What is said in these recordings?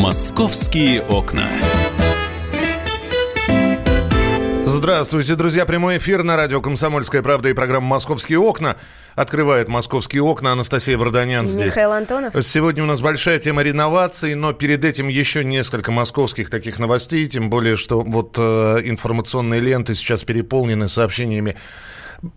Московские окна. Здравствуйте, друзья. Прямой эфир на радио «Комсомольская правда» и программа «Московские окна». Открывает «Московские окна» Анастасия Варданян здесь. Михаил Антонов. Сегодня у нас большая тема реновации, но перед этим еще несколько московских таких новостей. Тем более, что вот э, информационные ленты сейчас переполнены сообщениями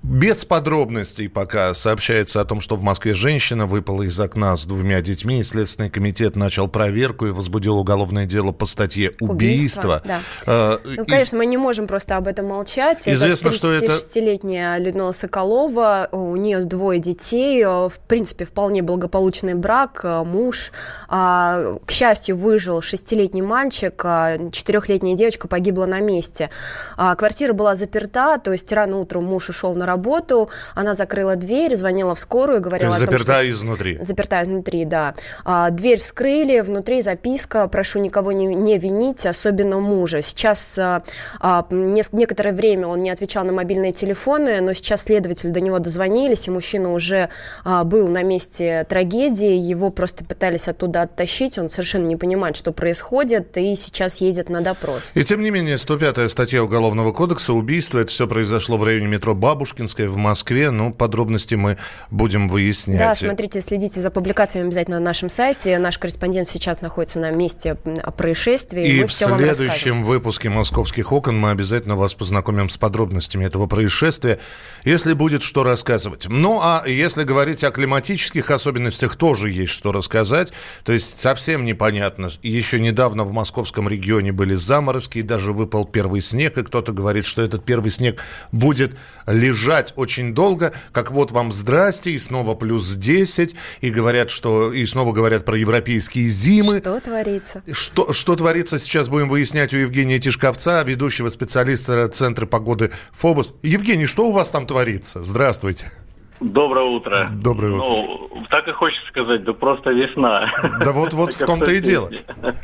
без подробностей пока сообщается о том, что в Москве женщина выпала из окна с двумя детьми. Следственный комитет начал проверку и возбудил уголовное дело по статье «Убийство». Убийство, да. Э, ну, конечно, мы не можем просто об этом молчать. Известно, это что это... 36-летняя Людмила Соколова, у нее двое детей, э, в принципе, вполне благополучный брак, э, муж. А, к счастью, выжил шестилетний мальчик, а четырехлетняя девочка погибла на месте. А, квартира была заперта, то есть рано утром муж ушел ушел на работу, она закрыла дверь, звонила в скорую, говорила То есть том, заперта что... изнутри? Заперта изнутри, да. А, дверь вскрыли, внутри записка, прошу никого не, не винить, особенно мужа. Сейчас а, а, некоторое время он не отвечал на мобильные телефоны, но сейчас следователи до него дозвонились, и мужчина уже а, был на месте трагедии, его просто пытались оттуда оттащить, он совершенно не понимает, что происходит, и сейчас едет на допрос. И тем не менее, 105-я статья Уголовного кодекса, убийство, это все произошло в районе метро Бабу, Бабушкинская в Москве. Ну, подробности мы будем выяснять. Да, смотрите, следите за публикациями обязательно на нашем сайте. Наш корреспондент сейчас находится на месте происшествия. И, и в следующем выпуске «Московских окон» мы обязательно вас познакомим с подробностями этого происшествия, если будет что рассказывать. Ну, а если говорить о климатических особенностях, тоже есть что рассказать. То есть совсем непонятно. Еще недавно в московском регионе были заморозки, и даже выпал первый снег, и кто-то говорит, что этот первый снег будет лежать лежать очень долго, как вот вам здрасте, и снова плюс 10, и говорят, что, и снова говорят про европейские зимы. Что творится? Что, что творится, сейчас будем выяснять у Евгения Тишковца, ведущего специалиста Центра погоды ФОБОС. Евгений, что у вас там творится? Здравствуйте. Доброе утро. Доброе утро. Ну, так и хочется сказать, да просто весна. Да вот, вот в том-то и дело.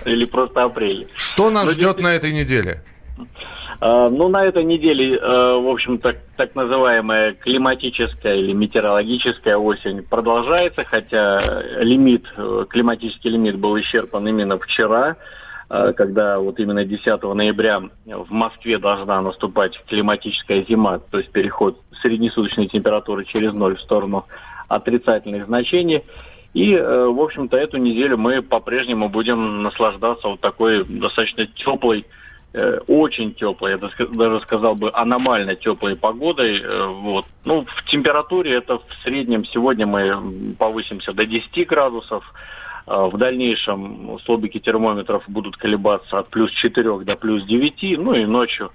Или просто апрель. Что нас ждет на этой неделе? А, ну, на этой неделе, э, в общем, так, называемая климатическая или метеорологическая осень продолжается, хотя лимит, э, климатический лимит был исчерпан именно вчера, э, когда вот именно 10 ноября в Москве должна наступать климатическая зима, то есть переход среднесуточной температуры через ноль в сторону отрицательных значений. И, в общем-то, эту неделю мы по-прежнему будем наслаждаться вот такой достаточно теплой Э, очень теплой, я даже сказал бы аномально теплой погодой. Э, вот. Ну, в температуре это в среднем сегодня мы повысимся до 10 градусов. Э, в дальнейшем столбики термометров будут колебаться от плюс 4 до плюс 9, ну и ночью Э,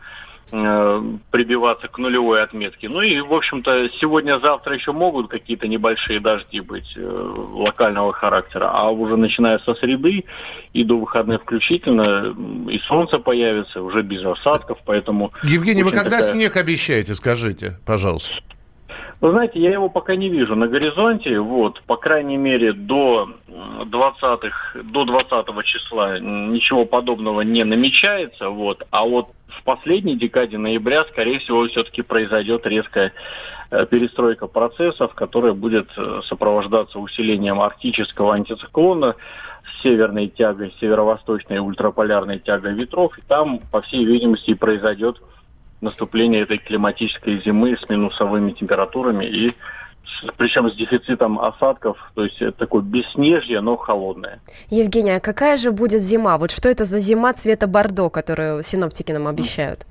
прибиваться к нулевой отметке. Ну и, в общем-то, сегодня-завтра еще могут какие-то небольшие дожди быть э, локального характера, а уже начиная со среды и до выходных включительно и солнце появится, уже без осадков, поэтому... Евгений, вы когда такая... снег обещаете, скажите, пожалуйста? Вы знаете, я его пока не вижу на горизонте, вот, по крайней мере, до 20 до 20 числа ничего подобного не намечается, вот, а вот в последней декаде ноября, скорее всего, все-таки произойдет резкая э, перестройка процессов, которая будет э, сопровождаться усилением арктического антициклона с северной тягой, северо-восточной ультраполярной тягой ветров, и там, по всей видимости, произойдет наступление этой климатической зимы с минусовыми температурами и причем с дефицитом осадков, то есть это такое бесснежье, но холодное. Евгения, а какая же будет зима? Вот что это за зима цвета бордо, которую синоптики нам обещают?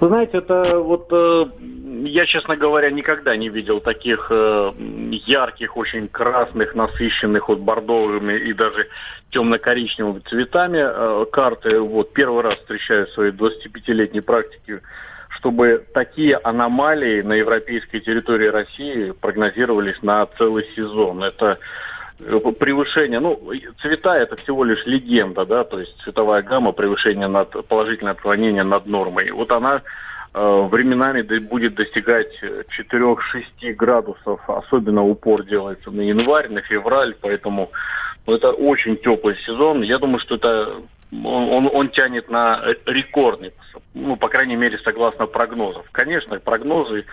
Вы знаете, это вот э, я, честно говоря, никогда не видел таких э, ярких, очень красных, насыщенных вот бордовыми и даже темно-коричневыми цветами э, карты. Вот первый раз встречаю в своей 25-летней практике чтобы такие аномалии на европейской территории России прогнозировались на целый сезон. Это э, превышение, ну, цвета это всего лишь легенда, да, то есть цветовая гамма превышение над положительное отклонение над нормой. Вот она э, временами будет достигать 4-6 градусов, особенно упор делается на январь, на февраль, поэтому ну, это очень теплый сезон. Я думаю, что это он, он, тянет на рекордный, ну, по крайней мере, согласно прогнозов. Конечно, прогнозы,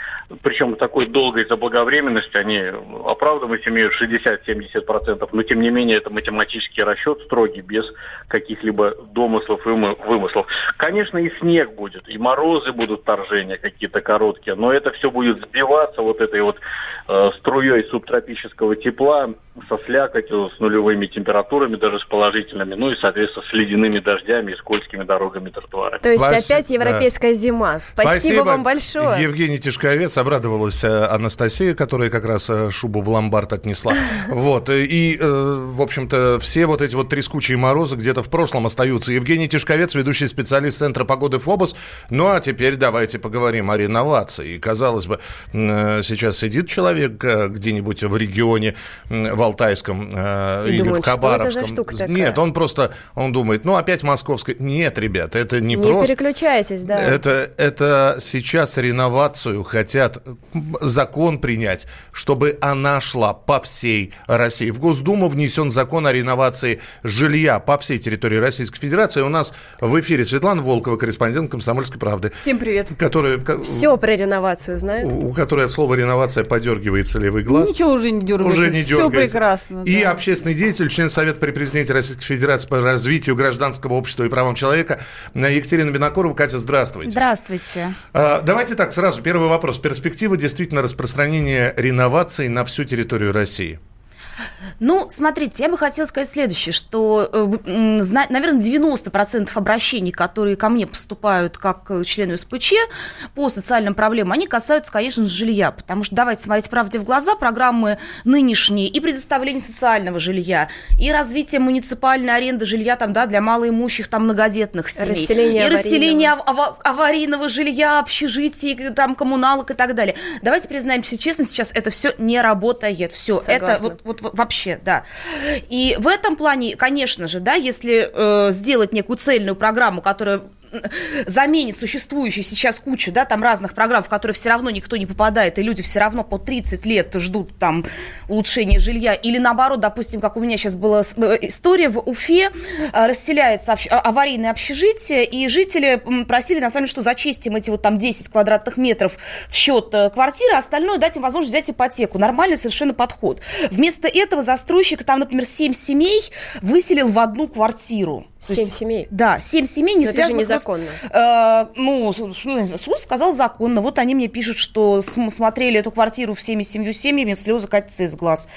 причем такой долгой заблаговременности, они оправдывать имеют 60-70%, но тем не менее это математический расчет строгий, без каких-либо домыслов и вымыслов. Конечно, и снег будет, и морозы будут торжения какие-то короткие, но это все будет сбиваться вот этой вот э, струей субтропического тепла со слякотью, с нулевыми температурами, даже с положительными, ну и, соответственно, с ледяными дождями и скользкими дорогами тротуарами. То есть Спасибо. опять европейская да. зима. Спасибо, Спасибо вам большое. Евгений Тишковец, обрадовалась э, Анастасия, которая как раз э, шубу в ломбард отнесла. Вот, и, э, в общем-то, все вот эти вот трескучие морозы где-то в прошлом остаются. Евгений Тишковец, ведущий специалист Центра погоды ФОБОС. Ну, а теперь давайте поговорим о реновации. Казалось бы, сейчас сидит человек где-нибудь в регионе, в Алтайском э, или думает, в Хабаровском. Что это за штука Нет, он просто, он думает, ну опять московская. Нет, ребят, это не, не просто. Не переключайтесь, да. Это, это сейчас реновацию хотят закон принять, чтобы она шла по всей России. В Госдуму внесен закон о реновации жилья по всей территории Российской Федерации. У нас в эфире Светлана Волкова, корреспондент «Комсомольской правды». Всем привет. Которая, Все про реновацию знает. У, у которой от слова реновация подергивается левый глаз. Ничего уже не дергается. Уже не дергается. Прекрасно. И да. общественный деятель, член Совета при президенте Российской Федерации по развитию гражданского общества и правам человека Екатерина Бинокурова. Катя, здравствуйте. Здравствуйте. А, давайте так, сразу первый вопрос. Перспектива действительно распространения реновации на всю территорию России? Ну, смотрите, я бы хотела сказать следующее, что, э, наверное, 90% обращений, которые ко мне поступают как к члену СПЧ по социальным проблемам, они касаются, конечно же, жилья, потому что, давайте смотреть правде в глаза, программы нынешние и предоставление социального жилья, и развитие муниципальной аренды жилья там, да, для малоимущих, там, многодетных семей, расселение и аварийного. расселение ав- аварийного жилья, общежитий, там, коммуналок и так далее. Давайте признаемся честно, сейчас это все не работает, все, это вот, вот вообще, да. И в этом плане, конечно же, да, если э, сделать некую цельную программу, которая заменит существующую сейчас кучу, да, там разных программ, в которые все равно никто не попадает, и люди все равно по 30 лет ждут там улучшения жилья, или наоборот, допустим, как у меня сейчас была э, история, в Уфе э, расселяется а, аварийное общежитие, и жители просили, на самом деле, что зачистим эти вот там 10 квадратных метров в счет э, квартиры, а остальное дать им возможность взять ипотеку. Нормальный совершенно подход. Вместо этого застройщик там, например, 7 семей выселил в одну квартиру. Семь есть, семей? Да, семь семей не связано. Это же незаконно. Э, ну, суд сказал законно. Вот они мне пишут, что смотрели эту квартиру всеми семью семьями, слезы катятся из глаз.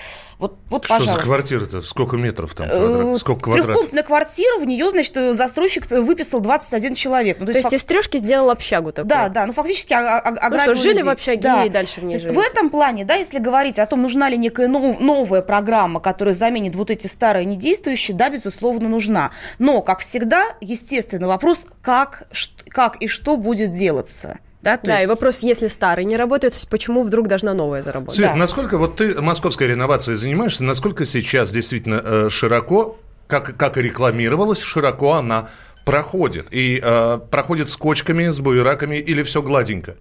Вот, вот Что пожалуйста. за квартира-то? Сколько метров там? Квадрат? Э, Сколько квадратов? Трехкомнатная квартира, в нее, значит, застройщик выписал 21 человек. Ну, то, то есть, фак... из трешки сделал общагу такую? Да, да, ну фактически ограбил ну, что, жили людей. в общаге да. и дальше в ней То есть в этом плане, да, если говорить о том, нужна ли некая нов, новая программа, которая заменит вот эти старые недействующие, да, безусловно, нужна. Но, как всегда, естественно, вопрос, как, как и что будет делаться. Да, да есть... и вопрос, если старый не работает, почему вдруг должна новая заработать? Свет, да. насколько вот ты московской реновацией занимаешься, насколько сейчас действительно э, широко, как, как и рекламировалась, широко она проходит? И э, проходит с кочками, с буераками или все гладенько?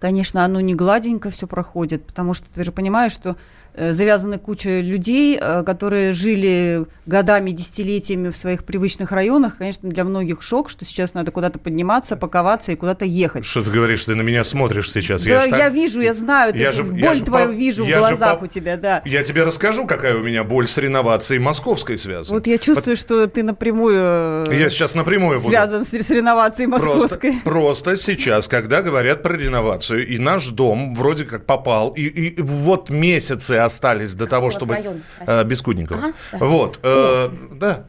Конечно, оно не гладенько все проходит, потому что ты же понимаешь, что завязаны куча людей, э, которые жили годами, десятилетиями в своих привычных районах. Конечно, для многих шок, что сейчас надо куда-то подниматься, паковаться и куда-то ехать. Что ты говоришь, ты на меня смотришь сейчас? Да, я, я так... вижу, я знаю, я же, боль я же твою по... вижу я в глазах по... у тебя, да. Я тебе расскажу, какая у меня боль с реновацией московской связана. Вот я чувствую, вот... что ты напрямую э, Я сейчас напрямую связан буду. с, с реновацией московской. Просто, просто сейчас, когда говорят про реновацию, и наш дом вроде как попал, и, и вот месяцы остались до того, чтобы... Район, э, Бескудникова. Ага, да. Вот, э, да.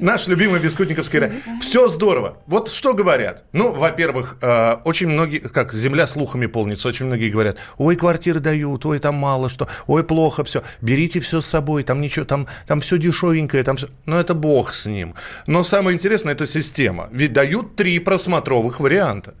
Наш любимый Бескудниковский район. Все здорово. Вот что говорят? Ну, во-первых, э, очень многие, как земля слухами полнится, очень многие говорят, ой, квартиры дают, ой, там мало что, ой, плохо все, берите все с собой, там ничего, там, там все дешевенькое, там все... Но это бог с ним. Но самое интересное, это система. Ведь дают три просмотровых варианта.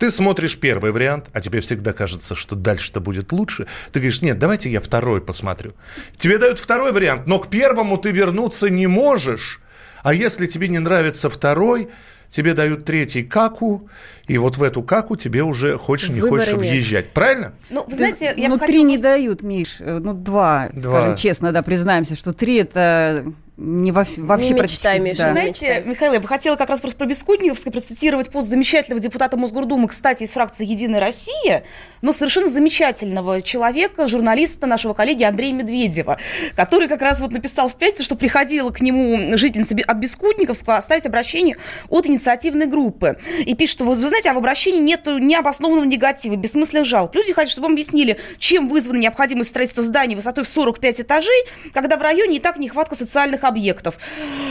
Ты смотришь первый вариант, а тебе всегда кажется, что дальше-то будет лучше. Ты говоришь, нет, давайте я второй посмотрю. Тебе дают второй вариант, но к первому ты вернуться не можешь. А если тебе не нравится второй, тебе дают третий каку, и вот в эту каку тебе уже хочешь не Выбора хочешь нет. въезжать. Правильно? Ну, вы знаете, я ну, бы три хотела не дают, Миш. Э, Ну, два, Два. скажем честно, да, признаемся, что три это не во, вообще Не практически- мечтай, Миша, да. Знаете, мечтай. Михаил, я бы хотела как раз просто про Бескудниковской процитировать пост замечательного депутата Мосгордумы, кстати, из фракции «Единая Россия», но совершенно замечательного человека, журналиста нашего коллеги Андрея Медведева, который как раз вот написал в пятницу, что приходила к нему жительница от Бескудниковского оставить обращение от инициативной группы. И пишет, что, вы, вы знаете, а в обращении нет необоснованного негатива, бессмысленных жалоб. Люди хотят, чтобы вам объяснили, чем вызвана необходимость строительства зданий высотой в 45 этажей, когда в районе и так нехватка социальных объектов.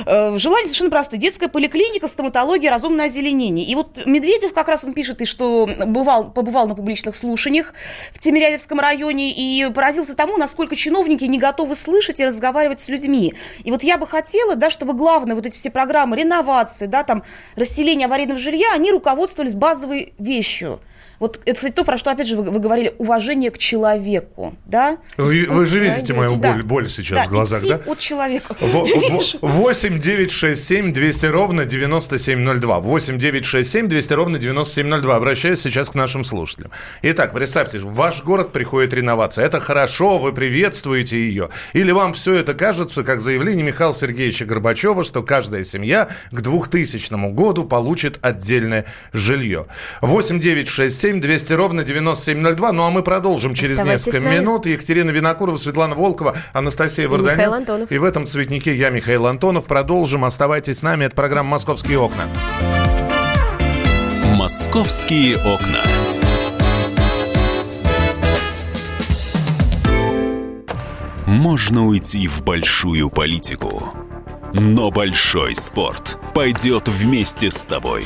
Э, Желания совершенно простые. Детская поликлиника, стоматология, разумное озеленение. И вот Медведев как раз он пишет, и что бывал, побывал на публичных слушаниях в Тимирязевском районе и поразился тому, насколько чиновники не готовы слышать и разговаривать с людьми. И вот я бы хотела, да, чтобы главное вот эти все программы реновации, да, там, расселения аварийного жилья, они руководствовались базовой вещью. Вот это, кстати, то, про что, опять же, вы, вы говорили, уважение к человеку, да? Вы, вы же видите мою Да. боль, боль сейчас Да, в глазах, идти да? от человека. Во- Я во- вижу. 8 9 6 7 200 ровно 9702. 8 9 6 7 200 ровно 9702. Обращаюсь сейчас к нашим слушателям. Итак, представьте, в ваш город приходит реновация. Это хорошо, вы приветствуете ее. Или вам все это кажется, как заявление Михаила Сергеевича Горбачева, что каждая семья к 2000 году получит отдельное жилье. 8 9 6 7 200 ровно 9702. Ну а мы продолжим через Оставайтесь несколько с минут. Екатерина Винокурова, Светлана Волкова, Анастасия Антонов. И в этом цветнике я, Михаил Антонов. Продолжим. Оставайтесь с нами. Это программа «Московские окна». «Московские окна». Можно уйти в большую политику, но большой спорт пойдет вместе с тобой.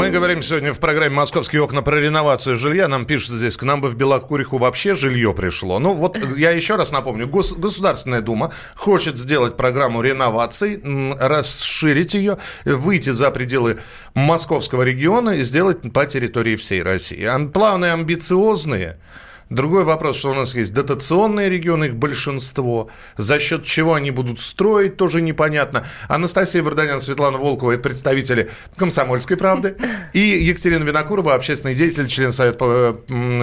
Мы говорим сегодня в программе «Московские окна» про реновацию жилья. Нам пишут здесь, к нам бы в Белокуриху вообще жилье пришло. Ну вот я еще раз напомню. Гос- Государственная Дума хочет сделать программу реноваций, м, расширить ее, выйти за пределы московского региона и сделать по территории всей России. Планы амбициозные. Другой вопрос, что у нас есть дотационные регионы, их большинство. За счет чего они будут строить, тоже непонятно. Анастасия Варданян, Светлана Волкова – это представители «Комсомольской правды». И Екатерина Винокурова – общественный деятель, член Совета по,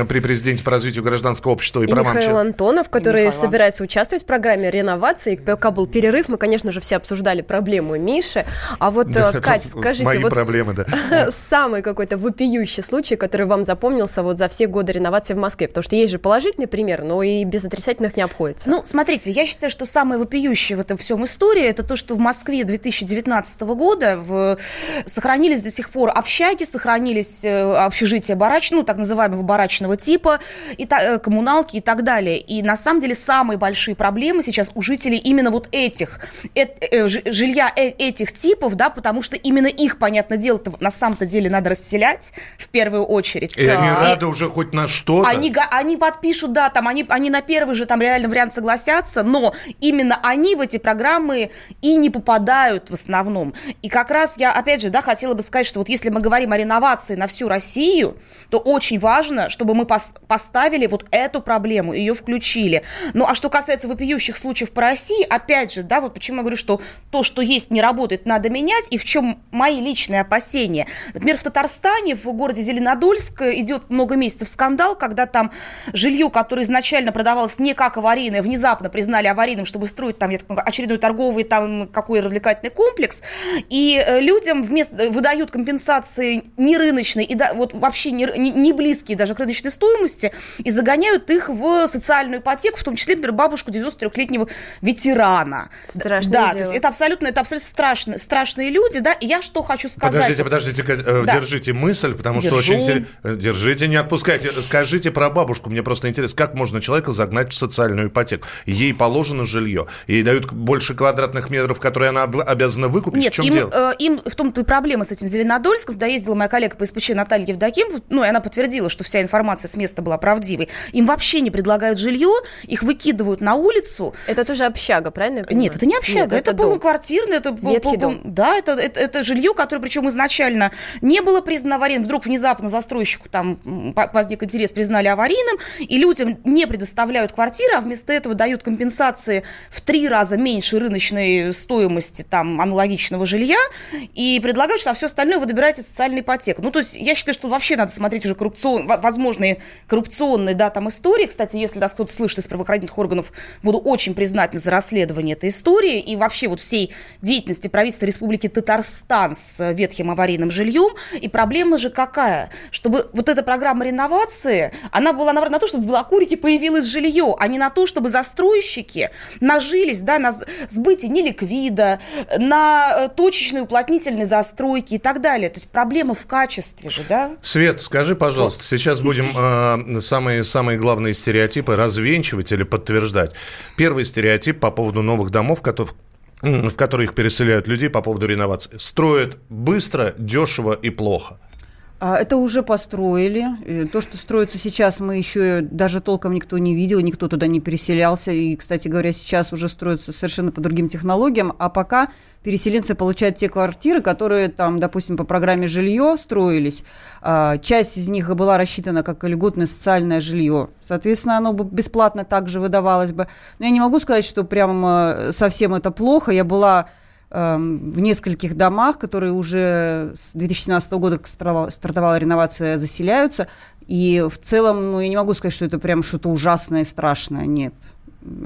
при президенте по развитию гражданского общества и, И правам Михаил человека. Антонов, который Михаила. собирается участвовать в программе реновации. Пока был перерыв, мы, конечно же, все обсуждали проблему Миши. А вот, Да, э, Кать, скажите, Мои вот проблемы, да. самый какой-то вопиющий случай, который вам запомнился вот за все годы реновации в Москве? Потому что есть же положительный пример, но и без отрицательных не обходится. Ну, смотрите, я считаю, что самое вопиющее в этом всем истории это то, что в Москве 2019 года в... сохранились до сих пор общаги, сохранились э, общежития барач... ну, так называемого барачного типа, и та- э, коммуналки и так далее. И на самом деле самые большие проблемы сейчас у жителей именно вот этих, эт- э, ж- жилья э- этих типов, да, потому что именно их, понятное дело, на самом-то деле надо расселять в первую очередь. И они И- рады уже хоть на что-то. они, га- они подпишут, да, там они, они на первый же там реально вариант согласятся, но именно они в эти программы и не попадают в основном. И как раз я, опять же, да, хотела бы сказать, что вот если мы говорим о реновации на всю Россию, то очень важно, чтобы мы пос- поставили вот эту проблему, ее включили. Ну, а что касается вопиющих случаев по России, опять же, да, вот почему я говорю, что то, что есть, не работает, надо менять, и в чем мои личные опасения. Например, в Татарстане, в городе Зеленодольск, идет много месяцев скандал, когда там жилье, которое изначально продавалось не как аварийное, внезапно признали аварийным, чтобы строить там очередной торговый там какой развлекательный комплекс, и э, людям вместо выдают компенсации не рыночные и да, вот вообще не, не, близкие даже к рыночной стоимости и загоняют их в социальную ипотеку, в том числе, например, бабушку 93-летнего ветерана. Страшное да, дело. то есть это абсолютно, это абсолютно страшные, страшные люди, да, и я что хочу сказать. Подождите, подождите, э, Да. держите мысль, потому что Держу. очень интересно. Держите, не отпускайте. Скажите про бабушку, мне просто интересно, как можно человека загнать в социальную ипотеку? Ей положено жилье, ей дают больше квадратных метров, которые она об- обязана выкупить. Нет, в чем им, дело? э, им в том-то и проблема с этим Зеленодольском. Туда ездила моя коллега по СПЧ Наталья Евдоким, ну, и она подтвердила, что вся информация с места была правдивой. Им вообще не предлагают жилье, их выкидывают на улицу. Это с- тоже общага, правильно? Нет, это не общага, Нет, это, дом. полноквартирный, это Ветхий пол- дом. Да, это, это, это жилье, которое причем изначально не было признано аварийным, вдруг внезапно застройщику там возник интерес, признали аварийным, и людям не предоставляют квартиры, а вместо этого дают компенсации в три раза меньше рыночной стоимости там аналогичного жилья и предлагают, что а все остальное вы добираете социальной ипотеку. Ну, то есть я считаю, что вообще надо смотреть уже коррупцион, во- возможные коррупционные, да, там истории. Кстати, если нас кто-то слышит из правоохранительных органов, буду очень признательна за расследование этой истории и вообще вот всей деятельности правительства Республики Татарстан с э, ветхим аварийным жильем. И проблема же какая? Чтобы вот эта программа реновации, она была направлена на то, чтобы в Белокурике появилось жилье, а не на то, чтобы застройщики нажились, да, на с- сбытии неликвида, на э, точечной уплотнительной застройки и так далее. То есть проблема в качестве же, да? Свет, скажи, пожалуйста, сейчас будем э, самые, самые главные стереотипы развенчивать или подтверждать. Первый стереотип по поводу новых домов, м, в которые их переселяют людей по поводу реновации. Строят быстро, дешево и плохо. А, Это уже построили. То, что строится сейчас, мы еще даже толком никто не видел, никто туда не переселялся. И, кстати говоря, сейчас уже строятся совершенно по другим технологиям. А пока переселенцы получают те квартиры, которые там, допустим, по программе жилье строились. А, Часть из них была рассчитана как льготное социальное жилье. Соответственно, оно бы бесплатно также выдавалось бы. Но я не могу сказать, что прям э, совсем это плохо. Я была в нескольких домах, которые уже с 2017 года стартовала, реновация, заселяются. И в целом, ну, я не могу сказать, что это прям что-то ужасное и страшное. Нет.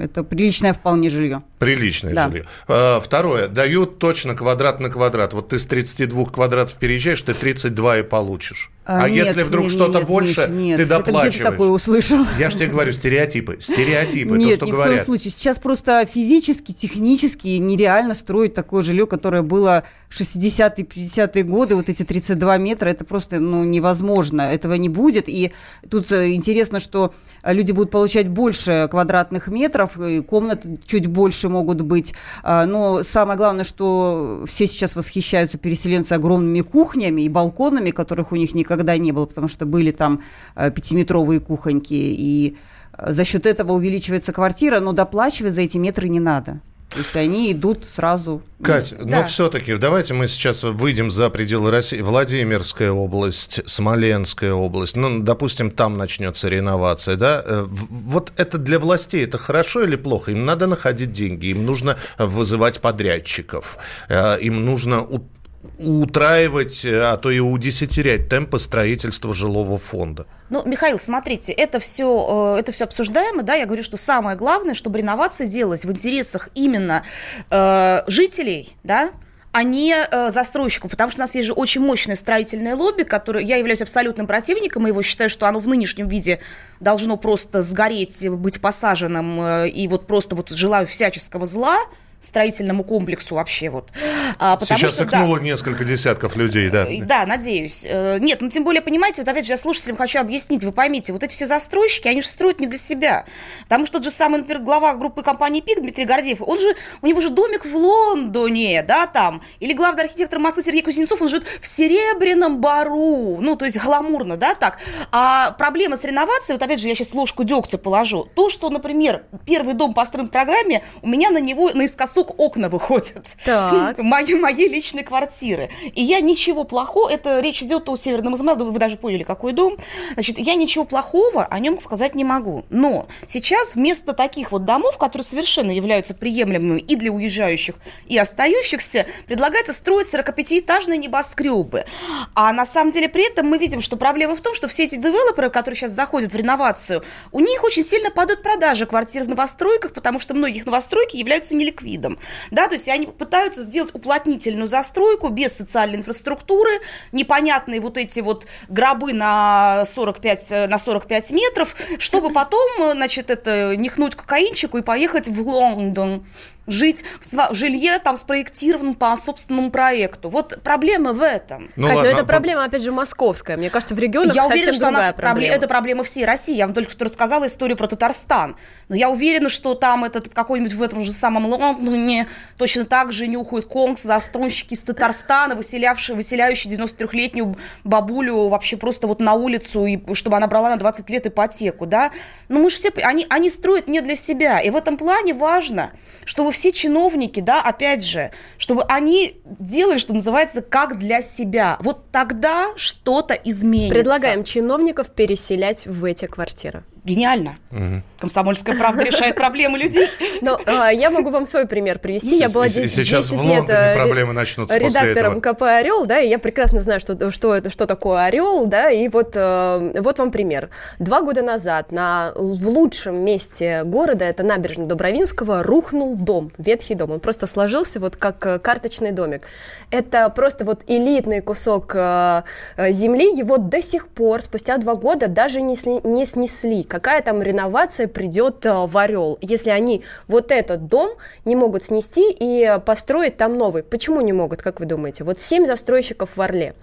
Это приличное вполне жилье. Приличное Да. жилье. А, Второе. Дают точно квадрат на квадрат. Вот ты с 32 квадратов переезжаешь, ты 32 и получишь. А, нет, если вдруг нет, что-то нет, больше, нет. ты Это где доплачиваешь. ты такое услышал? Я же тебе говорю, стереотипы. Стереотипы, Нет, то, что ни в говорят. коем случае. Сейчас просто физически, технически нереально строить такое жилье, которое было 60-е, 50-е годы, вот эти 32 метра, это просто ну, невозможно. Этого не будет. И тут э, интересно, что люди будут получать больше квадратных метров, и комнаты чуть больше могут быть. А, Но самое главное, что все сейчас восхищаются переселенцы огромными кухнями и балконами, которых у них никогда не было, потому что были там э, пятиметровые кухоньки, и э, за счет этого увеличивается квартира, но доплачивать за эти метры не надо. То есть они идут сразу. Кать, Да. но все-таки давайте мы сейчас выйдем за пределы России. Владимирская область, Смоленская область, ну, допустим, там начнется реновация, да? Э, Вот это для властей это хорошо или плохо? Им надо находить деньги, им нужно вызывать подрядчиков, им нужно утраивать, э, а то и удесятерять темпы строительства жилого фонда. Ну, Михаил, смотрите, это все, это все обсуждаемо, да, я говорю, что самое главное, чтобы реновация делалась в интересах именно э, жителей, да, а не э, застройщику, потому что у нас есть же очень мощное строительное лобби, которое я являюсь абсолютным противником его, считаю, что оно в нынешнем виде должно просто сгореть, быть посаженным, э, и вот просто вот желаю всяческого зла строительному комплексу вообще вот. А, потому Сейчас что, да, икнуло несколько десятков людей, да. Э, Да, надеюсь. Э, Нет, ну тем более, понимаете, вот опять же, я слушателям хочу объяснить, вы поймите, вот эти все застройщики, они же строят не для себя. Потому что тот же самый, например, глава группы компании ПИК Дмитрий Гордеев, он же, у него же домик в Лондоне, да, там. Или главный архитектор Москвы Сергей Кузнецов, он живет в Серебряном Бару. Ну, то есть гламурно, да, так. А проблема с реновацией, вот опять же, я сейчас ложку дегтя положу. То, что, например, первый дом построен в программе, у меня на него наискосок досуг окна выходят. Так. Моей, моей личной квартиры. И я ничего плохого, это речь идет о Северном Измайле, вы даже поняли, какой дом. Значит, я ничего плохого о нем сказать не могу. Но сейчас вместо таких вот домов, которые совершенно являются приемлемыми и для уезжающих, и остающихся, предлагается строить 45-этажные небоскребы. А на самом деле при этом мы видим, что проблема в том, что все эти девелоперы, которые сейчас заходят в реновацию, у них очень сильно падают продажи квартир в новостройках, потому что многих новостройки являются неликвидом. Да, то есть они пытаются сделать уплотнительную застройку без социальной инфраструктуры, непонятные вот эти вот гробы на 45, на 45 метров, чтобы потом, значит, это нихнуть кокаинчику и поехать в Лондон жить в жилье там спроектирован по собственному проекту. Вот проблема в этом. Ну, Кать, ладно, но это проблема, опять же, московская. Мне кажется, в регионах я совсем уверена, что другая она, проблема. Это проблема всей России. Я вам только что рассказала историю про Татарстан. Но я уверена, что там этот какой-нибудь в этом же самом Лондоне точно так же нюхают конкс застройщики из Татарстана, выселявшие, выселяющие 93-летнюю бабулю вообще просто вот на улицу, и, чтобы она брала на 20 лет ипотеку, да? Но мы же все... Они, они строят не для себя. И в этом плане важно, чтобы все чиновники, да, опять же, чтобы они делали, что называется, как для себя. Вот тогда что-то изменится. Предлагаем чиновников переселять в эти квартиры. Гениально. Угу. Комсомольская правда решает проблемы людей. Но а, я могу вам свой пример привести. Я была 10, Сейчас 10 в Лондоне лет проблемы начнутся редактором КП «Орел», да, и я прекрасно знаю, что, что, это, что такое «Орел», да, и вот, э, вот вам пример. Два года назад на, в лучшем месте города, это набережная Добровинского, рухнул дом, ветхий дом. Он просто сложился вот как э, карточный домик. Это просто вот элитный кусок э, земли, его до сих пор, спустя два года, даже не, сли, не снесли какая там реновация придет э, в Орел, если они вот этот дом не могут снести и построить там новый. Почему не могут, как вы думаете? Вот семь застройщиков в Орле.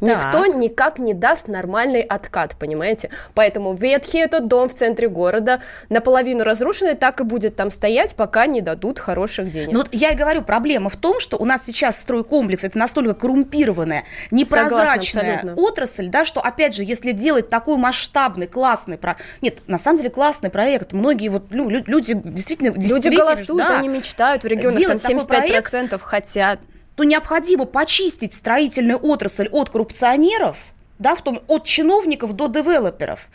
Никто так. никак не даст нормальный откат, понимаете? Поэтому ветхий этот дом в центре города, наполовину разрушенный, так и будет там стоять, пока не дадут хороших денег. Ну вот я и говорю, проблема в том, что у нас сейчас стройкомплекс, это настолько коррумпированная, непрозрачная Согласна, отрасль, да, что, опять же, если делать такой масштабный, классный, про... нет, на самом деле классный проект. Многие вот ну, люди действительно Люди голосуют, да, они мечтают в регионах, там 75% проект, хотят. То необходимо почистить строительную отрасль от коррупционеров – да, в том, от чиновников до девелоперов.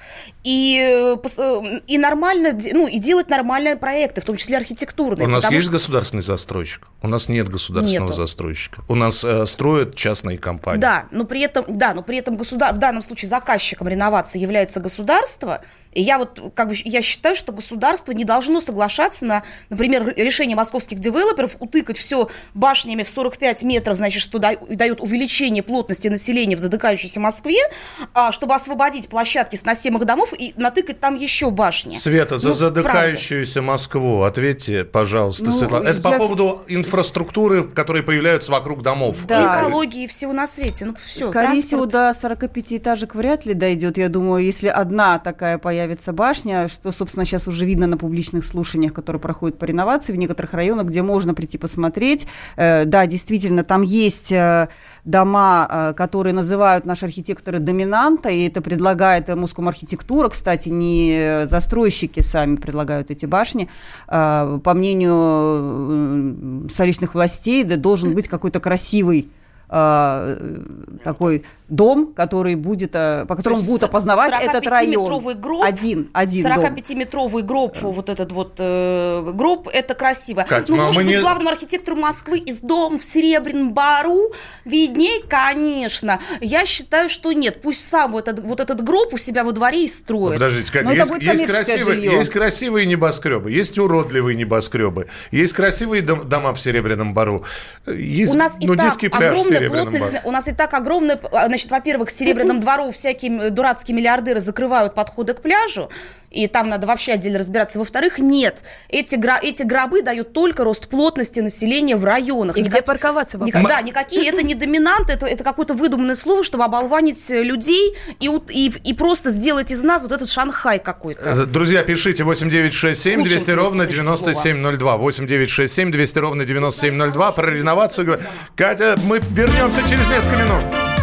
И, э, э, и нормально, ну, и делать нормальные проекты, в том числе архитектурные. У нас есть что... государственный застройщик? У нас нет государственного Нету. застройщика. У нас э, строят частные компании. Да, но при этом, да, но при этом государ... в данном случае заказчиком реновации является государство, и я вот как бы я считаю, что государство не должно соглашаться на, например, решение московских девелоперов утыкать все башнями в 45 метров, значит, что дает увеличение плотности населения в задыхающейся Москве, а, чтобы освободить площадки сносимых домов и натыкать там еще башни. Света, за ну, задыхающуюся правда. Москву ответьте, пожалуйста, ну, Светлана. Это я... по поводу инфраструктуры, которые появляются вокруг домов. Да. Экологии всего на свете. Ну, все, Скорее транспорт. всего, до 45 этажек вряд ли дойдет. Я думаю, если одна такая появится появится башня, что, собственно, сейчас уже видно на публичных слушаниях, которые проходят по реновации в некоторых районах, где можно прийти посмотреть. Э, да, действительно, там есть э, дома, э, которые называют наши архитекторы доминанта, и это предлагает Муском архитектура, кстати, не застройщики сами предлагают эти башни. По мнению столичных властей, да, должен быть какой-то красивый такой дом, который будет, э, по которому будут опознавать этот район. Гроб, один, один 45-метровый гроб, вот этот вот э, гроб, это красиво. Кать, ну, может быть, не... главному архитектору Москвы из дома в Серебряном Бару видней, конечно. Я считаю, что нет. Пусть сам вот этот, вот этот гроб у себя во дворе и строит. Подождите, Катя, есть, есть, красивые, есть красивые небоскребы, есть уродливые небоскребы, есть красивые дом, дома в Серебряном Бару, есть у нас и нудистский так пляж в Серебряном Бару. У нас и так огромная, значит, значит, во-первых, Серебряным двору всякие дурацкие миллиардеры закрывают подходы к пляжу, и там надо вообще отдельно разбираться. Во-вторых, нет, эти, гро- эти гробы дают только рост плотности населения в районах. И Никак... где парковаться? Никак... Да, никакие, это не доминант, это, это какое-то выдуманное слово, чтобы оболванить людей и, и, и просто сделать из нас вот этот Шанхай какой-то. Э, друзья, пишите 8967 200 ровно 9702. 8967 200 ровно 9702. Про реновацию. Катя, мы вернемся через несколько минут.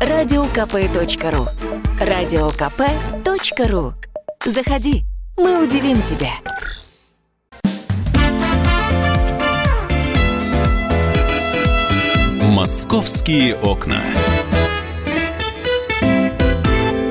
радиокп.ру радиокп.ру Заходи, мы удивим тебя. «Московские окна».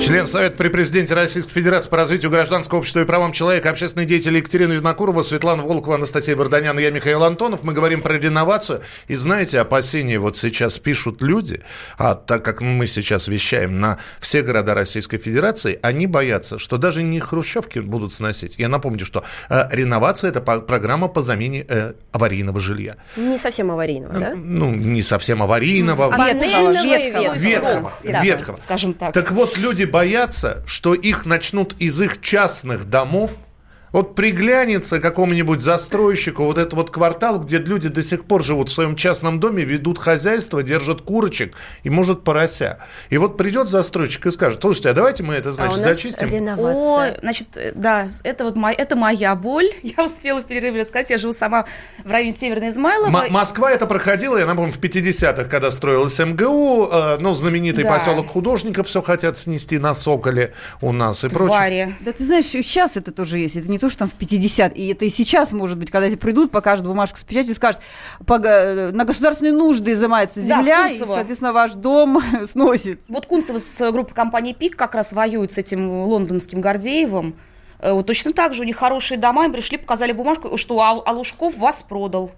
Член Совета при президенте Российской Федерации по развитию гражданского общества и правам человека, общественный деятель Екатерина Винокурова, Светлана Волкова, Анастасия Варданян и я, Михаил Антонов. Мы говорим про реновацию. И знаете, опасения вот сейчас пишут люди, а так как мы сейчас вещаем на все города Российской Федерации, они боятся, что даже не хрущевки будут сносить. Я напомню, что э, реновация – это по- программа по замене э, аварийного жилья. Не совсем аварийного, да? Ну, не совсем аварийного. Панельного и ветхого. Ветхого, Да, ветхого. скажем так. Так вот, люди боятся, что их начнут из их частных домов вот приглянется какому-нибудь застройщику вот этот вот квартал, где люди до сих пор живут в своем частном доме, ведут хозяйство, держат курочек и, может, порося. И вот придет застройщик и скажет, слушайте, а давайте мы это, значит, а у нас зачистим. О, реновация. значит, э, да, это вот моя, это моя боль. Я успела в перерыве рассказать. Я живу сама в районе Северной Измайлова. М- Москва это проходила, я напомню, в 50-х, когда строилась МГУ, э, ну, знаменитый Да. поселок художников все хотят снести на Соколе у нас и прочее. Твари. Да ты знаешь, сейчас это тоже есть. Это не то, что там в 50, и это и сейчас, может быть, когда тебе придут, покажут бумажку с печатью и скажут, «Пога- на государственные нужды изымается Да, земля, и, Кунцево. соответственно, ваш дом сносит. Вот Кунцева с группой компании ПИК как раз воюет с этим лондонским Гордеевым. Э, Вот точно так же у них хорошие дома, им пришли, показали бумажку, что а, а Лужков вас продал.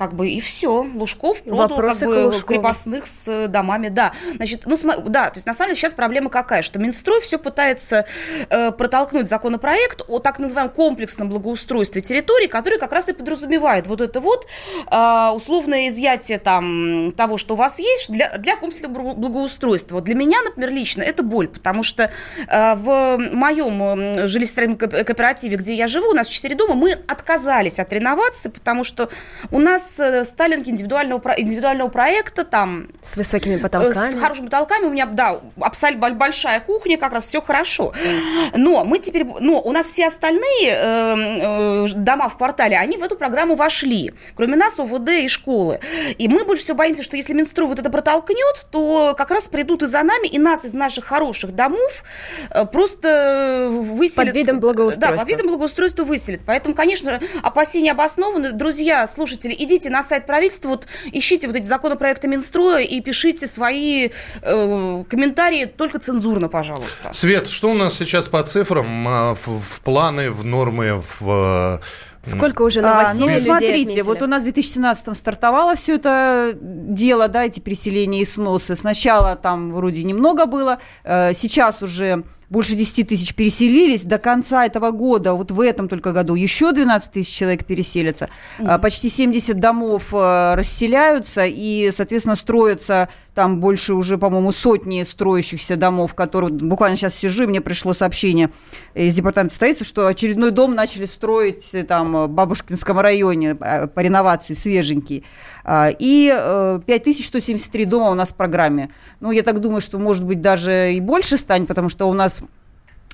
Как бы и все. Лужков продал Вопросы как бы Лужкову. крепостных с э, домами. Да, значит, ну сма- да, то есть на самом деле сейчас проблема какая, что Минстрой все пытается э, протолкнуть законопроект о так называемом комплексном благоустройстве территории, который как раз и подразумевает вот это вот э, условное изъятие там того, что у вас есть для, для комплексного благо- благоустройства. Вот для меня, например, лично это боль, потому что э, в моем м, жилищно-строительном ко- кооперативе, где я живу, у нас четыре дома, мы отказались от реновации, потому что у нас э, сталинги индивидуального, индивидуального проекта, там С высокими Э, потолками. С хорошими потолками. У меня, да, абсолютно большая кухня, как раз все хорошо. Но мы теперь, но у нас все остальные э, э, дома в квартале, они в эту программу вошли. Кроме нас, ОВД и школы. И мы больше всего боимся, что если Минстрой вот это протолкнет, то как раз придут и за нами, и нас из наших хороших домов э, просто выселят. Под видом благоустройства. Да, под видом благоустройства выселят. Поэтому, конечно, опасения обоснованы. Друзья, слушатели, идите на сайт правительства, вот ищите вот эти законопроекты Минстроя и пишите свои э, комментарии только цензурно, пожалуйста. Свет, что у нас сейчас по цифрам, а, в, в планы, в нормы, в... э, Сколько уже А, новостей ну, людей смотрите, отметили? вот у нас в 2017 стартовало все это дело, да, эти переселения и сносы. Сначала там вроде немного было, э, сейчас уже больше 10 тысяч переселились. До конца этого года, вот в этом только году, еще 12 тысяч человек переселятся. А, Почти 70 домов э, расселяются и, соответственно, строятся там больше уже, по-моему, сотни строящихся домов, которые... Буквально сейчас сижу, и мне пришло сообщение из департамента строительства, что очередной дом начали строить э, там в Бабушкинском районе э, по реновации, свеженький. А, И э, 5173 дома у нас в программе. Ну, я так думаю, что, может быть, даже и больше станет, потому что у нас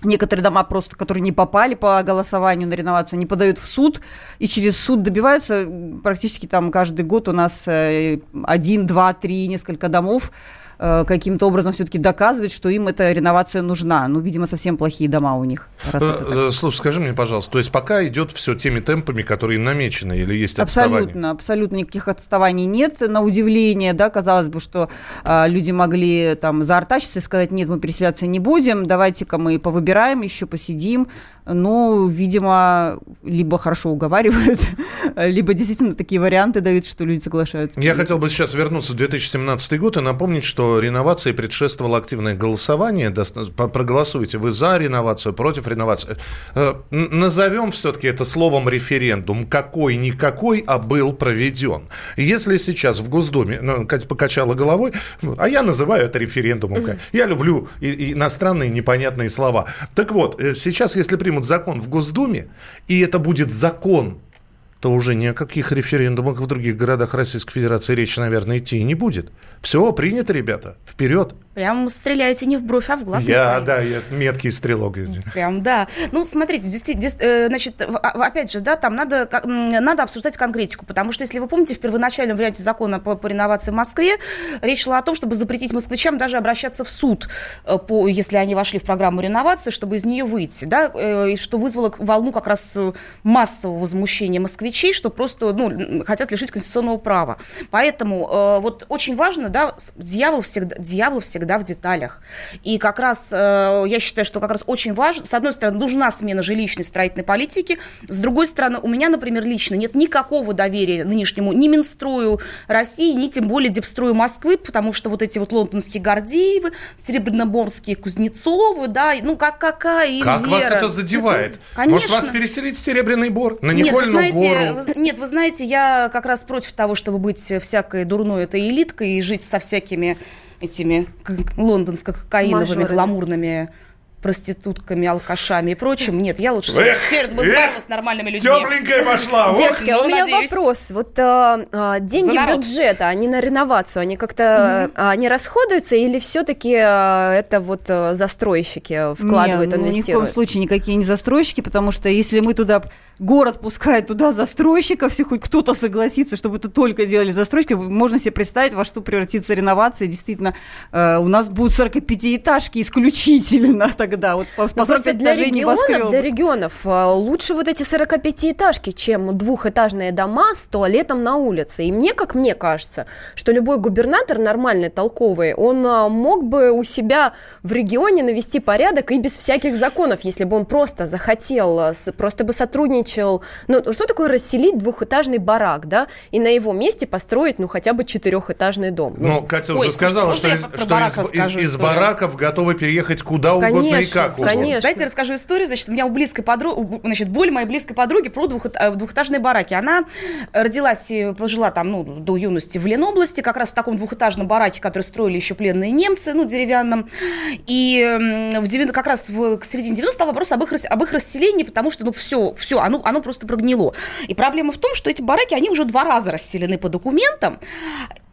Некоторые дома просто, которые не попали по голосованию на реновацию, они подают в суд, и через суд добиваются практически там каждый год у нас э, один, два, три, несколько домов э, каким-то образом все-таки доказывает, что им эта реновация нужна. Ну, видимо, совсем плохие дома у них. э, э, Слушай, скажи мне, пожалуйста, то есть пока идет все теми темпами, которые намечены, или есть отставание? Абсолютно, абсолютно никаких отставаний нет. На удивление, да, казалось бы, что а, люди могли там заортачиться и сказать, нет, мы переселяться не будем, давайте-ка мы повыбираем, еще посидим. Ну, видимо, либо хорошо уговаривают, либо действительно такие варианты дают, что люди соглашаются. Я хотел бы сейчас вернуться в 2017 год и напомнить, что реновации предшествовало активное голосование. Проголосуйте, вы за реновацию, против реновации. Э, Назовем все-таки это словом референдум. Какой-никакой, а был проведен. Если сейчас в Госдуме, ну, Катя покачала головой, ну, а я называю это референдумом. Я люблю иностранные непонятные слова. Так вот, э, сейчас, если примут закон в Госдуме, и это будет закон то уже ни о каких референдумах в других городах Российской Федерации речь, наверное, идти не будет. Все, принято, ребята, вперед. Прям стреляете не в бровь, а в глаз. Я, да, я меткий стрелок. Прям, да. Ну, смотрите, здесь, здесь, э, значит, а- опять же, да, там надо, надо обсуждать конкретику, потому что, если вы помните, в первоначальном варианте закона по, по реновации в Москве речь шла о том, чтобы запретить москвичам даже обращаться в суд, э, по, если они вошли в программу реновации, чтобы из нее выйти, да, э, и что вызвало волну как раз массового возмущения москвичей, что просто, ну, хотят лишить конституционного права. Поэтому вот очень важно, да, дьявол всегда, дьявол всегда в деталях. И как раз э, я считаю, что как раз очень важно, с одной стороны, нужна смена жилищной строительной политики, с другой стороны, у меня, например, лично нет никакого доверия нынешнему ни Минстрою России, ни тем более Депстрою Москвы, потому что вот эти вот лондонские Гордеевы, Серебряноборские Кузнецовы, да, ну как какая им Как вас вера? это задевает? Конечно. Может, вас переселить в Серебряный Бор? На Нет, вы знаете, гору? вы нет, вы знаете, я как раз против того, чтобы быть всякой дурной этой элиткой и жить со всякими этими лондонско-кокаиновыми, гламурными проститутками, алкашами и прочим. Нет, я лучше Эх, в Северном эх, Израиле с нормальными людьми. Тепленькая пошла. Девочки, а ну, у меня надеюсь. вопрос. Вот а, а, деньги бюджета, они на реновацию, они как-то а, они расходуются или все-таки это вот а, застройщики вкладывают, Не, ну, ни в коем инвестируют? случае никакие не застройщики, потому что если мы туда, город пускает туда застройщиков, если хоть кто-то согласится, чтобы это только делали застройщики, можно себе представить, во что превратится реновация. Действительно, э, у нас будут 45-этажки исключительно тогда. Вот по, по Ну, просто 45 для этажей регионов, для регионов а, лучше вот эти 45-этажки, чем двухэтажные дома с туалетом на улице. И мне, как мне кажется, что любой губернатор нормальный, толковый, он а, мог бы у себя в регионе навести порядок и без всяких законов, если бы он просто захотел, а, просто бы сотрудничал. Ну, что такое расселить двухэтажный барак, да, и на его месте построить, ну, хотя бы четырехэтажный дом? Ну, Катя Ой, уже сказала, что, из, что из, из- из бараков готовы переехать куда угодно Конечно, угодно. конечно. Дайте я расскажу историю. Значит, у меня у близкой подруги, значит, боль моей близкой подруги про двух- э, двухэтажные бараки. Она родилась и прожила там, ну, до юности в Ленобласти, как раз в таком двухэтажном бараке, который строили еще пленные немцы, ну, деревянном. И в 90 как раз в к середине 90 стал вопрос об их, рас- об их расселении, потому что, ну, все, все, оно, оно просто прогнило. И проблема в том, что эти бараки, они уже два раза расселены по документам,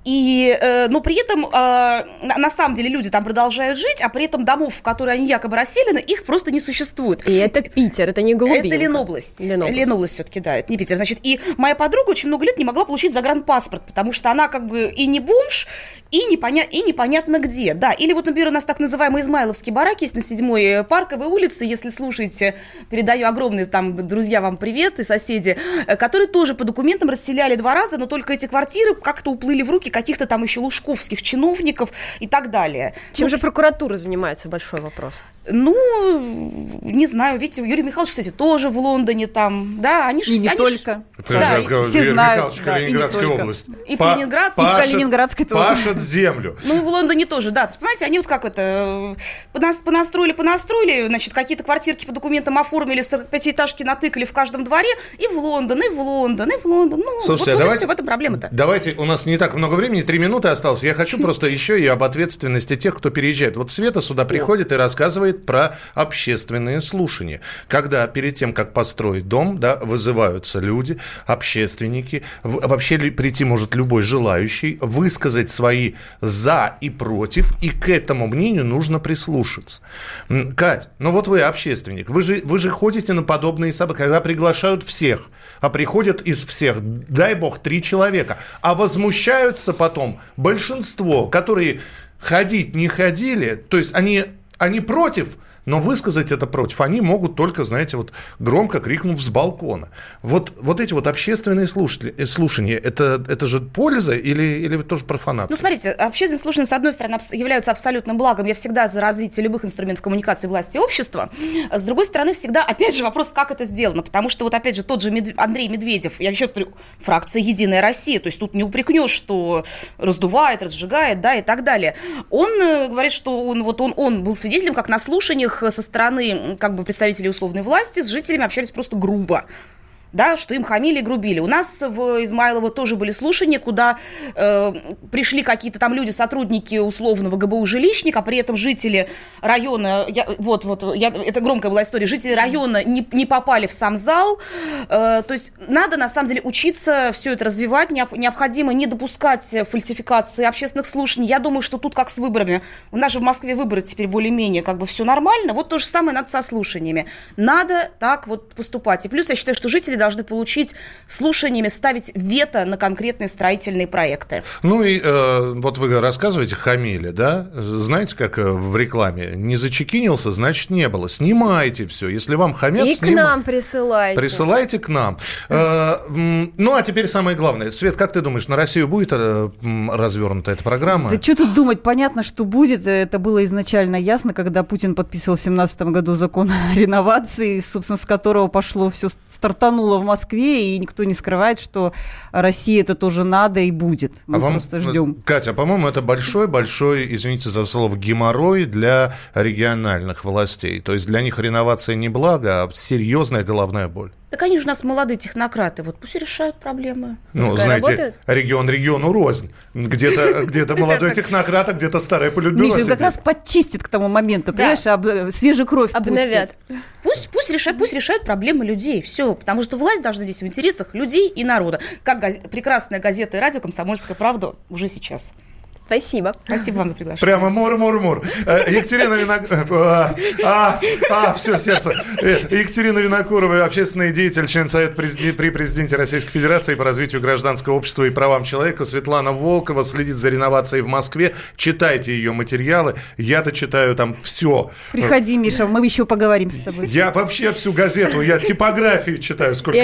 и, э, но при этом, э, на, на самом деле, люди там продолжают жить, а при этом домов, в которые они якобы расселены, их просто не существует. И это Питер, это не Голубинка. Это Ленобласть. Ленобласть. Ленобласть все-таки, да, это не Питер. Значит, и моя подруга очень много лет не могла получить загранпаспорт, потому что она как бы и не бомж, и, непоня... и непонятно где. Да, или вот, например, у нас так называемые измайловские бараки есть на седьмой э, парковой улице, если слушаете, передаю огромный там, друзья, вам привет и соседи, э, которые тоже по документам расселяли два раза, но только эти квартиры как-то уплыли в руки каких-то там еще лужковских чиновников и так далее. Чем Ну, же прокуратура занимается, большой вопрос. ну, не знаю, видите, Юрий Михайлович, кстати, тоже в Лондоне там, да, они же И не они ж- только. Это Да, и все Юрий знают, Михайлович, да, и Калининградская только. область. И в Па- Ленинградской, и в пашет- Калининградской тоже. Пашет землю. Ну, и в Лондоне тоже, да. То есть, понимаете, они вот как это, э, понас- понастроили, понастроили, значит, какие-то квартирки по документам оформили, 45-этажки натыкали в каждом дворе, и в Лондон, и в Лондон, и в Лондон. Ну, Слушайте, вот, а вот и давайте, в этом проблема-то. давайте, у нас не так много времени, три минуты осталось. Я хочу просто еще и об ответственности тех, кто переезжает. Вот Света сюда приходит и рассказывает про общественные слушания. Когда перед тем, как построить дом, да, вызываются люди, общественники, вообще прийти может любой желающий, высказать свои за и против, и к этому мнению нужно прислушаться. Кать, ну вот вы общественник, вы же, вы же ходите на подобные события, когда приглашают всех, а приходят из всех, дай бог, три человека, а возмущаются потом большинство, которые ходить не ходили, то есть они, они против, но высказать это против они могут только, знаете, вот громко крикнув с балкона. Вот, вот эти вот общественные слушатели, э, слушания, это, это же польза или, или тоже профанация? Ну, смотрите, общественные слушания, с одной стороны, являются абсолютным благом. Я всегда за развитие любых инструментов коммуникации власти и общества. С другой стороны, всегда, опять же, вопрос, как это сделано. Потому что, вот опять же, тот же Медв- Андрей Медведев, я еще повторю, фракция «Единая Россия», то есть тут не упрекнешь, что раздувает, разжигает, да, и так далее. Он э, говорит, что он, вот он, он был свидетелем, как на слушаниях со стороны как бы представителей условной власти с жителями общались просто грубо. Да, что им хамили и грубили. У нас в Измайлово тоже были слушания, куда э, пришли какие-то там люди, сотрудники условного ГБУ «Жилищник», а при этом жители района, я, вот, вот, я, это громкая была история, жители района не, не попали в сам зал. Э, то есть надо, на самом деле, учиться все это развивать, необходимо не допускать фальсификации общественных слушаний. Я думаю, что тут как с выборами. У нас же в Москве выборы теперь более-менее как бы все нормально. Вот то же самое надо со слушаниями. Надо так вот поступать. И плюс я считаю, что жители должны получить слушаниями, ставить вето на конкретные строительные проекты. Ну и э, вот вы рассказываете, хамили, да? Знаете, как э, в рекламе? Не зачекинился, значит не было. Снимайте все. Если вам хамят, И сним... к нам присылайте. Присылайте к нам. Э, ну а теперь самое главное. Свет, как ты думаешь, на Россию будет э, развернута эта программа? Да что тут думать? Понятно, что будет. Это было изначально ясно, когда Путин подписывал в 2017 году закон о реновации, собственно, с которого пошло все, стартануло в Москве, и никто не скрывает, что России это тоже надо и будет. Мы а вам, просто ждем. Катя, по-моему, это большой-большой, извините за слово, геморрой для региональных властей. То есть для них реновация не благо, а серьезная головная боль. Так они же у нас молодые технократы, вот пусть решают проблемы. Ну, Пускай знаете, работают. регион региону рознь. Где-то где молодой технократ, а где-то старая полюбила Миша, как раз подчистит к тому моменту, понимаешь, об, свежую кровь Обновят. Пусть, пусть, решают, пусть решают проблемы людей, все, потому что власть должна здесь в интересах людей и народа. Как прекрасная газета и радио «Комсомольская правда» уже сейчас. Спасибо. Спасибо вам за приглашение. Прямо мур-мур-мур. Э, Екатерина Винокурова. А, а, все, сердце. Э, Екатерина Винокурова, общественный деятель, член Совета при президенте Российской Федерации по развитию гражданского общества и правам человека. Светлана Волкова следит за реновацией в Москве. Читайте ее материалы. Я-то читаю там все. Приходи, Миша, мы еще поговорим с тобой. Я вообще всю газету, я типографию читаю, сколько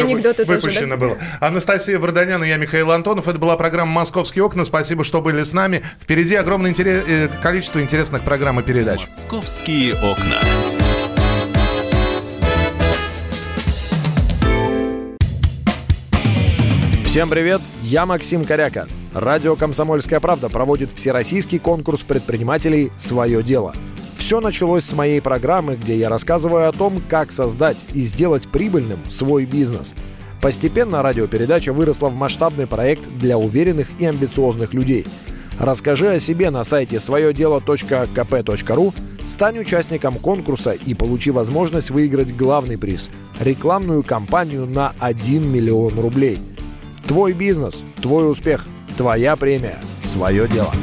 выпущено было. Анастасия Варданян и я, Михаил Антонов. Это была программа «Московские окна». Спасибо, что были с нами. Впереди огромное интерес, э, количество интересных программ и передач. «Московские окна». Всем привет, я Максим Коряка. Радио «Комсомольская правда» проводит всероссийский конкурс предпринимателей «Свое дело». Все началось с моей программы, где я рассказываю о том, как создать и сделать прибыльным свой бизнес. Постепенно радиопередача выросла в масштабный проект для уверенных и амбициозных людей – Расскажи о себе на сайте своедело.кп.ру, стань участником конкурса и получи возможность выиграть главный приз – рекламную кампанию на 1 миллион рублей. Твой бизнес, твой успех, твоя премия, свое дело.